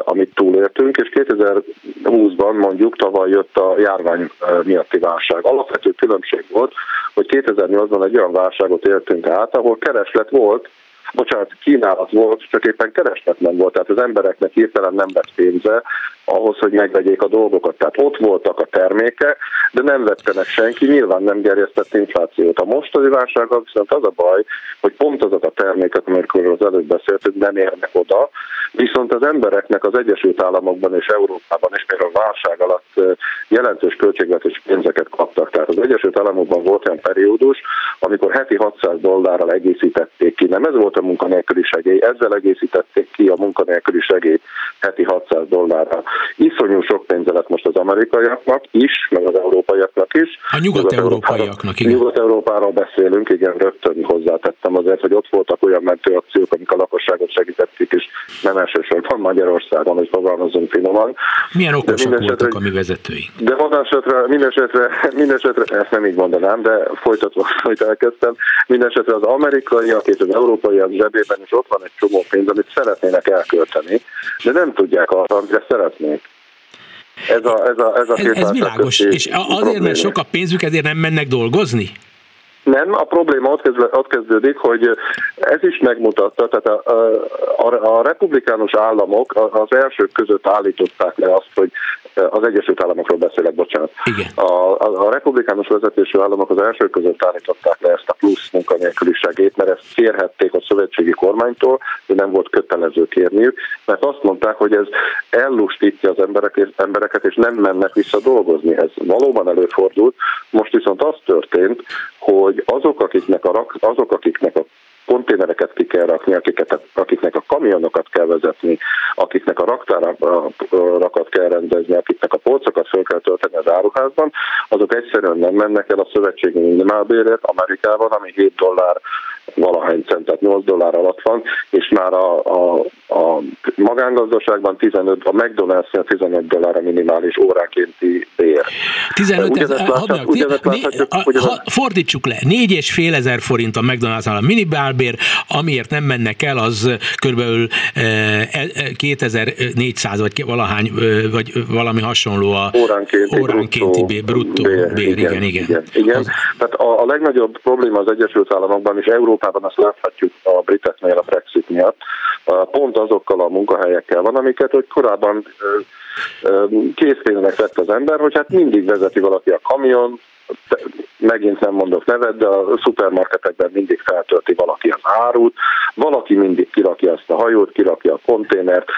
amit túléltünk, és 2020-ban mondjuk tavaly jött a járvány miatti válság. Alapvető különbség volt, hogy 2008-ban egy olyan válságot éltünk át, ahol kereslet volt, bocsánat, kínálat volt, csak éppen kereslet nem volt, tehát az embereknek hirtelen nem lett pénze ahhoz, hogy megvegyék a dolgokat. Tehát ott voltak a termékek, de nem vette meg senki, nyilván nem gerjesztett inflációt. A mostani válsággal viszont az a baj, hogy pont azok a termékek, amikről az előbb beszéltünk, nem érnek oda, viszont az embereknek az Egyesült Államokban és Európában és még a válság alatt jelentős költségvetési pénzeket kaptak. Tehát az Egyesült Államokban volt olyan periódus, amikor heti 600 dollárral egészítették ki. Nem ez volt a munkanélküli segély, ezzel egészítették ki a munkanélküli segély heti 600 dollárral. Iszonyú sok pénze lett most az amerikaiaknak is, meg az európaiaknak is. A nyugat-európaiaknak, igen. Nyugat-európáról beszélünk, igen, rögtön hozzátettem azért, hogy ott voltak olyan mentőakciók, amik a lakosságot segítették, és nem elsősorban Magyarországon, hogy fogalmazunk finoman. Milyen okosak voltak a mi vezetőink? De mindesetre, mindesetre, mindesetre, ezt nem így mondanám, de folytatva, hogy elkezdtem, mindesetre az amerikaiak és az európaiak zsebében is ott van egy csomó pénz, amit szeretnének elkölteni, de nem tudják arra, amire szeretnék. Ez, a, ez, a, ez, a ez, ez világos, és azért, mert sok a pénzük, ezért nem mennek dolgozni? Nem, a probléma ott, ott kezdődik, hogy ez is megmutatta, tehát a, a, a republikánus államok az elsők között állították le azt, hogy az Egyesült Államokról beszélek, bocsánat. Igen. A, a, a republikánus vezetésű államok az elsők között állították le ezt a plusz munkanélküli segét, mert ezt kérhették a szövetségi kormánytól, de nem volt kötelező kérniük, mert azt mondták, hogy ez ellustítja az emberek, embereket, és nem mennek vissza dolgozni. Ez valóban előfordult. Most viszont az történt, hogy azok, akiknek a, azok, akiknek a konténereket ki kell rakni, akiket, akiknek a kamionokat kell vezetni, akiknek a raktárakat kell rendezni, akiknek a polcokat fel kell tölteni az áruházban, azok egyszerűen nem mennek el a szövetségi minimálbérért Amerikában, ami 7 dollár valahány cent, tehát 8 dollár alatt van, és már a, a, a magángazdaságban 15, a McDonald's-nél 15 dollár a minimális óránkénti bér. 15 ezer, fordítsuk le, 4,5 ezer forint a McDonald's-nál a minimálbér, amiért nem mennek el, az körülbelül 2400 e, vagy valahány, vagy valami hasonló a óránkénti, óránkénti bér, bruttó bér, bér igen, igen. igen. igen. igen. Az... Tehát a, a legnagyobb probléma az Egyesült Államokban és Európában azt láthatjuk a briteknél a Brexit miatt, pont azokkal a munkahelyekkel van, amiket hogy korábban készpénznek vett az ember, hogy hát mindig vezeti valaki a kamion, megint nem mondok nevet, de a szupermarketekben mindig feltölti valaki az árut, valaki mindig kirakja ezt a hajót, kirakja a konténert,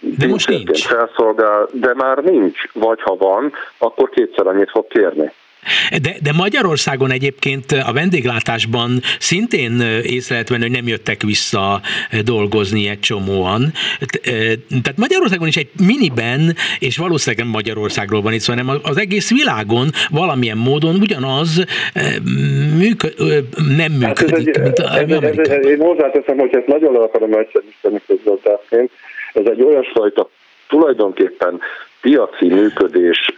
de most nincs. felszolgál, de már nincs, vagy ha van, akkor kétszer annyit fog kérni. De, de Magyarországon egyébként a vendéglátásban szintén észre lehet venni, hogy nem jöttek vissza dolgozni egy csomóan. Tehát Magyarországon is egy miniben, és valószínűleg nem Magyarországról van itt szó, hanem az egész világon valamilyen módon ugyanaz működ, nem működik, hát ez egy, mint ez, ez, ez, Én hozzáteszem, hogy ezt nagyon le akarom egyszerűsíteni közgazdászként, ez egy olyasfajta tulajdonképpen piaci működés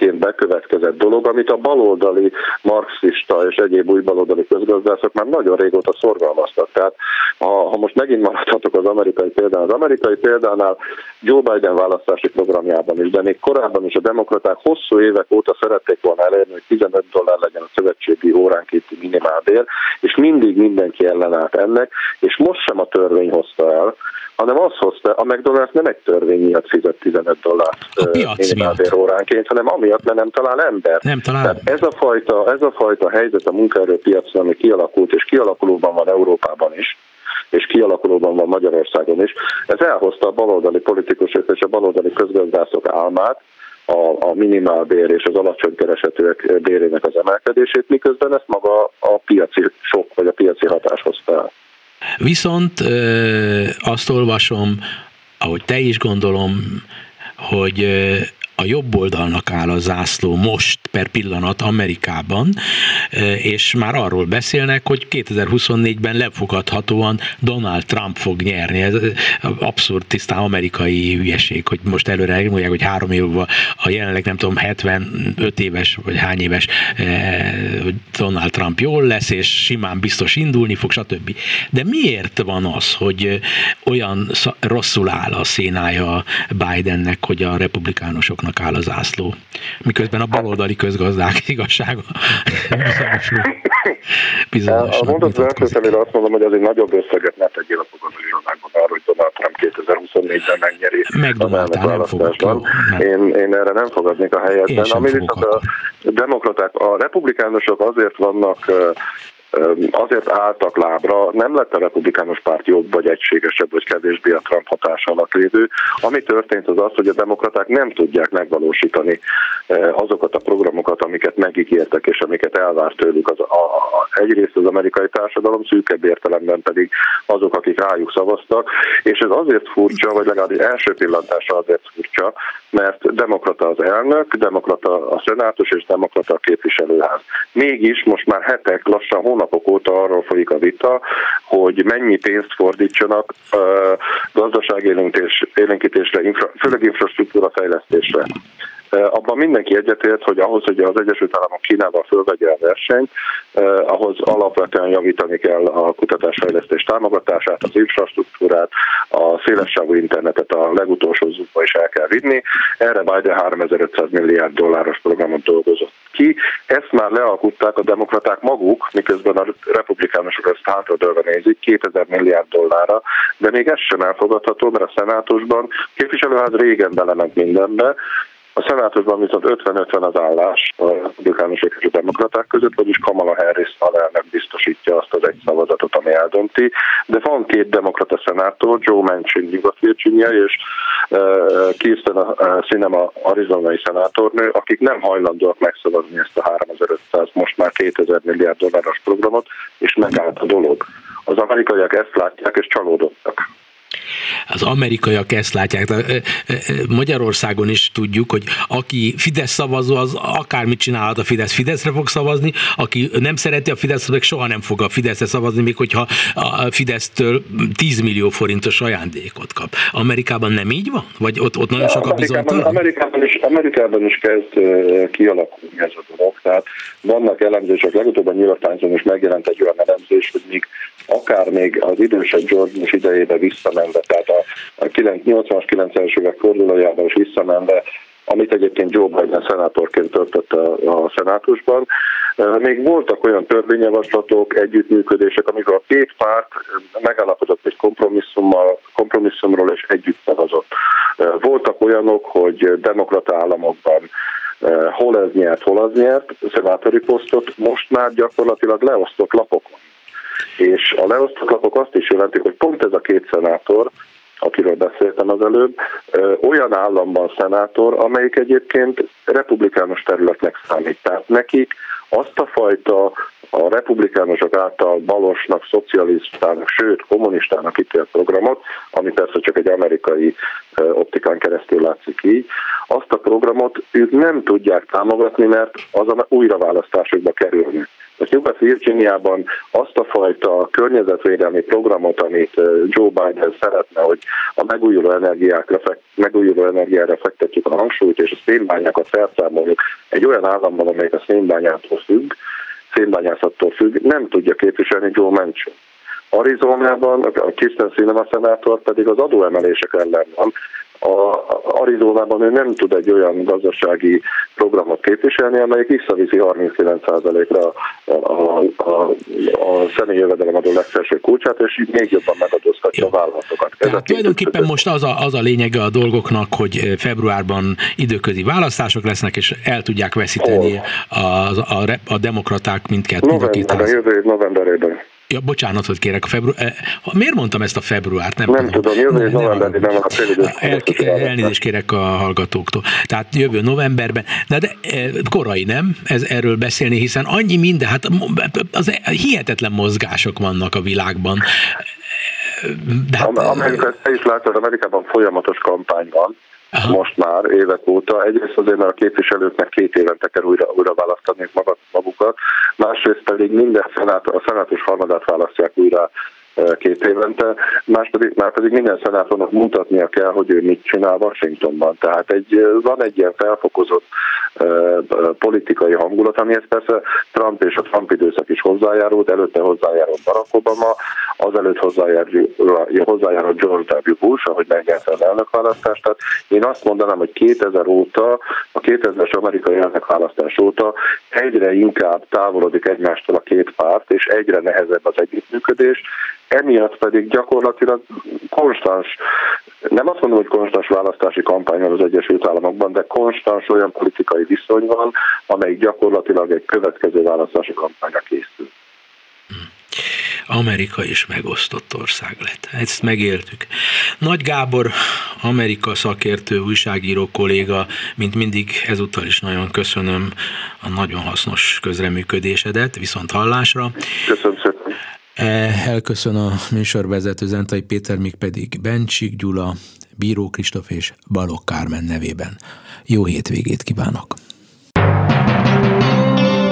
eredményéként bekövetkezett dolog, amit a baloldali marxista és egyéb új baloldali közgazdászok már nagyon régóta szorgalmaztak. Tehát ha, ha most megint maradhatok az amerikai példán, az amerikai példánál Joe Biden választási programjában is, de még korábban is a demokraták hosszú évek óta szerették volna elérni, hogy 15 dollár legyen a szövetségi óránkéti minimálbér, és mindig mindenki ellenállt ennek, és most sem a törvény hozta el, hanem az hozta, a McDonald's nem egy törvény miatt fizet 15 dollárt minimálbér óránként, hanem amiatt, mert nem talál ember. Nem talál. Tehát ez a fajta, ez a fajta helyzet a munkaerőpiacon, ami kialakult, és kialakulóban van Európában is, és kialakulóban van Magyarországon is, ez elhozta a baloldali politikusok és a baloldali közgazdászok álmát, a, a minimálbér és az alacsony keresetőek bérének az emelkedését, miközben ezt maga a piaci sok vagy a piaci hatás hozta el. Viszont azt olvasom, ahogy te is gondolom, hogy a jobb oldalnak áll a zászló most per pillanat Amerikában, és már arról beszélnek, hogy 2024-ben lefogadhatóan Donald Trump fog nyerni. Ez abszurd tisztán amerikai hülyeség, hogy most előre mondják, hogy három év a jelenleg nem tudom 75 éves vagy hány éves hogy Donald Trump jól lesz, és simán biztos indulni fog, stb. De miért van az, hogy olyan rosszul áll a szénája Bidennek, hogy a republikánusoknak áll az ászló, miközben a baloldali közgazdák igazsága bizonyos. A mondat első azt mondom, hogy azért nagyobb összeget ne tegyél a fogadóirodákban arra, hogy Donald Trump 2024-ben megnyeri Megdumáltál, nem fogadok. Én, én erre nem fogadnék a helyetben. Ami viszont a demokraták, a republikánusok azért vannak azért álltak lábra, nem lett a republikánus párt jobb, vagy egységesebb, vagy kevésbé a Trump hatása alatt lévő. Ami történt az az, hogy a demokraták nem tudják megvalósítani azokat a programokat, amiket megígértek, és amiket elvárt tőlük. Az, a, a, egyrészt az amerikai társadalom, szűkebb értelemben pedig azok, akik rájuk szavaztak, és ez azért furcsa, vagy legalábbis első pillantásra azért furcsa, mert demokrata az elnök, demokrata a szenátus és demokrata a képviselőház. Mégis most már hetek, lassan hónapok óta arról folyik a vita, hogy mennyi pénzt fordítsanak uh, gazdaságélénkítésre, infra, főleg infrastruktúra fejlesztésre. Abban mindenki egyetért, hogy ahhoz, hogy az Egyesült Államok Kínával fölvegye a versenyt, ahhoz alapvetően javítani kell a kutatásfejlesztés támogatását, az infrastruktúrát, a szélessávú internetet a legutolsó zúgba is el kell vinni. Erre Biden 3500 milliárd dolláros programot dolgozott ki. Ezt már lealkutták a demokraták maguk, miközben a republikánusok ezt hátradőlve nézik, 2000 milliárd dollárra, de még ez sem elfogadható, mert a szenátusban képviselőház régen belement mindenbe, a szenátusban viszont 50-50 az állás a republikánusok és a demokraták között, vagyis Kamala Harris alelnök biztosítja azt az egy szavazatot, ami eldönti. De van két demokrata szenátor, Joe Manchin Nyugat-Virginia és uh, Kirsten uh, Sinema arizonai szenátornő, akik nem hajlandóak megszavazni ezt a 3500, most már 2000 milliárd dolláros programot, és megállt a dolog. Az amerikaiak ezt látják, és csalódottak az amerikaiak ezt látják. Magyarországon is tudjuk, hogy aki Fidesz szavazó, az akármit csinálhat a Fidesz, Fideszre fog szavazni, aki nem szereti a Fidesz, meg soha nem fog a Fideszre szavazni, még hogyha a Fidesztől 10 millió forintos ajándékot kap. Amerikában nem így van? Vagy ott, ott nagyon sok a bizonytalan? Amerikában is, Amerikában is kezd kialakulni ez a dolog. Tehát vannak elemzések, legutóbb a New York Times-on is megjelent egy olyan elemzés, hogy még akár még az idősebb George Bush idejébe visszamenve, tehát a, a 80-as, 90-es évek fordulójában is visszamenve, amit egyébként Joe Biden szenátorként töltött a, a szenátusban. Még voltak olyan törvényjavaslatok, együttműködések, amikor a két párt megállapodott egy kompromisszummal, kompromisszumról és együtt szavazott. Voltak olyanok, hogy demokrata államokban hol ez nyert, hol az nyert, szenátori posztot, most már gyakorlatilag leosztott lapokon és a leosztott lapok azt is jelentik, hogy pont ez a két szenátor, akiről beszéltem az előbb, olyan államban szenátor, amelyik egyébként republikánus területnek számít. Tehát nekik azt a fajta a republikánusok által balosnak, szocialistának, sőt kommunistának ítélt programot, ami persze csak egy amerikai optikán keresztül látszik így, azt a programot ők nem tudják támogatni, mert az a újraválasztásokba kerülni. Most Nyugat-Virginiában azt a fajta környezetvédelmi programot, amit Joe Biden szeretne, hogy a megújuló, energiákra, megújuló energiára fektetjük a hangsúlyt, és a szénbányákat felszámoljuk egy olyan államban, amelyik a szénbányától függ, szénbányászattól függ, nem tudja képviselni Joe Manchin. Arizonában a Kirsten Sinema szenátor pedig az adóemelések ellen van, a Arizonában ő nem tud egy olyan gazdasági programot képviselni, amelyik visszaviszi 39%-ra a, a, a, a személyi jövedelemadó legfelső kulcsát, és így még jobban megadóztatja a vállalatokat. Tehát tulajdonképpen most az a, az a lényege a dolgoknak, hogy februárban időközi választások lesznek, és el tudják veszíteni a, a, a, a demokraták mindkettő. November, a jövő novemberében. Ja, bocsánatot kérek, a február... Eh, miért mondtam ezt a februárt? Nem, nem tudom, jövő nem, novemberben nem a El, Elnézést kérek a hallgatóktól. Tehát jövő novemberben, de, de eh, korai nem ez, erről beszélni, hiszen annyi minden, hát az hihetetlen mozgások vannak a világban. De hát, Amerika, te is látod, Amerikában folyamatos kampány van, Most már évek óta. Egyrészt azért, mert a képviselőknek két évente kell újra, újra választani magukat, másrészt pedig minden szenát, a szenátus harmadát választják újra két évente, más pedig, már pedig minden szenátornak mutatnia kell, hogy ő mit csinál Washingtonban. Tehát egy, van egy ilyen felfokozott politikai hangulat, amihez persze Trump és a Trump időszak is hozzájárult, előtte hozzájárult Barack Obama, azelőtt hozzájárult George W. Bush, ahogy megnyerte az elnökválasztást. Tehát én azt mondanám, hogy 2000 óta, a 2000-es amerikai elnökválasztás óta egyre inkább távolodik egymástól a két párt, és egyre nehezebb az együttműködés, emiatt pedig gyakorlatilag konstans, nem azt mondom, hogy konstans választási kampány van az Egyesült Államokban, de konstans olyan politikai viszony van, amelyik gyakorlatilag egy következő választási kampányra készül. Amerika is megosztott ország lett. Ezt megéltük. Nagy Gábor, Amerika szakértő, újságíró kolléga, mint mindig ezúttal is nagyon köszönöm a nagyon hasznos közreműködésedet, viszont hallásra. Köszönöm szépen. Elköszön a műsorvezető Zentai Péter, még pedig Bencsik Gyula, Bíró Kristóf és Balok Kármen nevében. Jó hétvégét kívánok!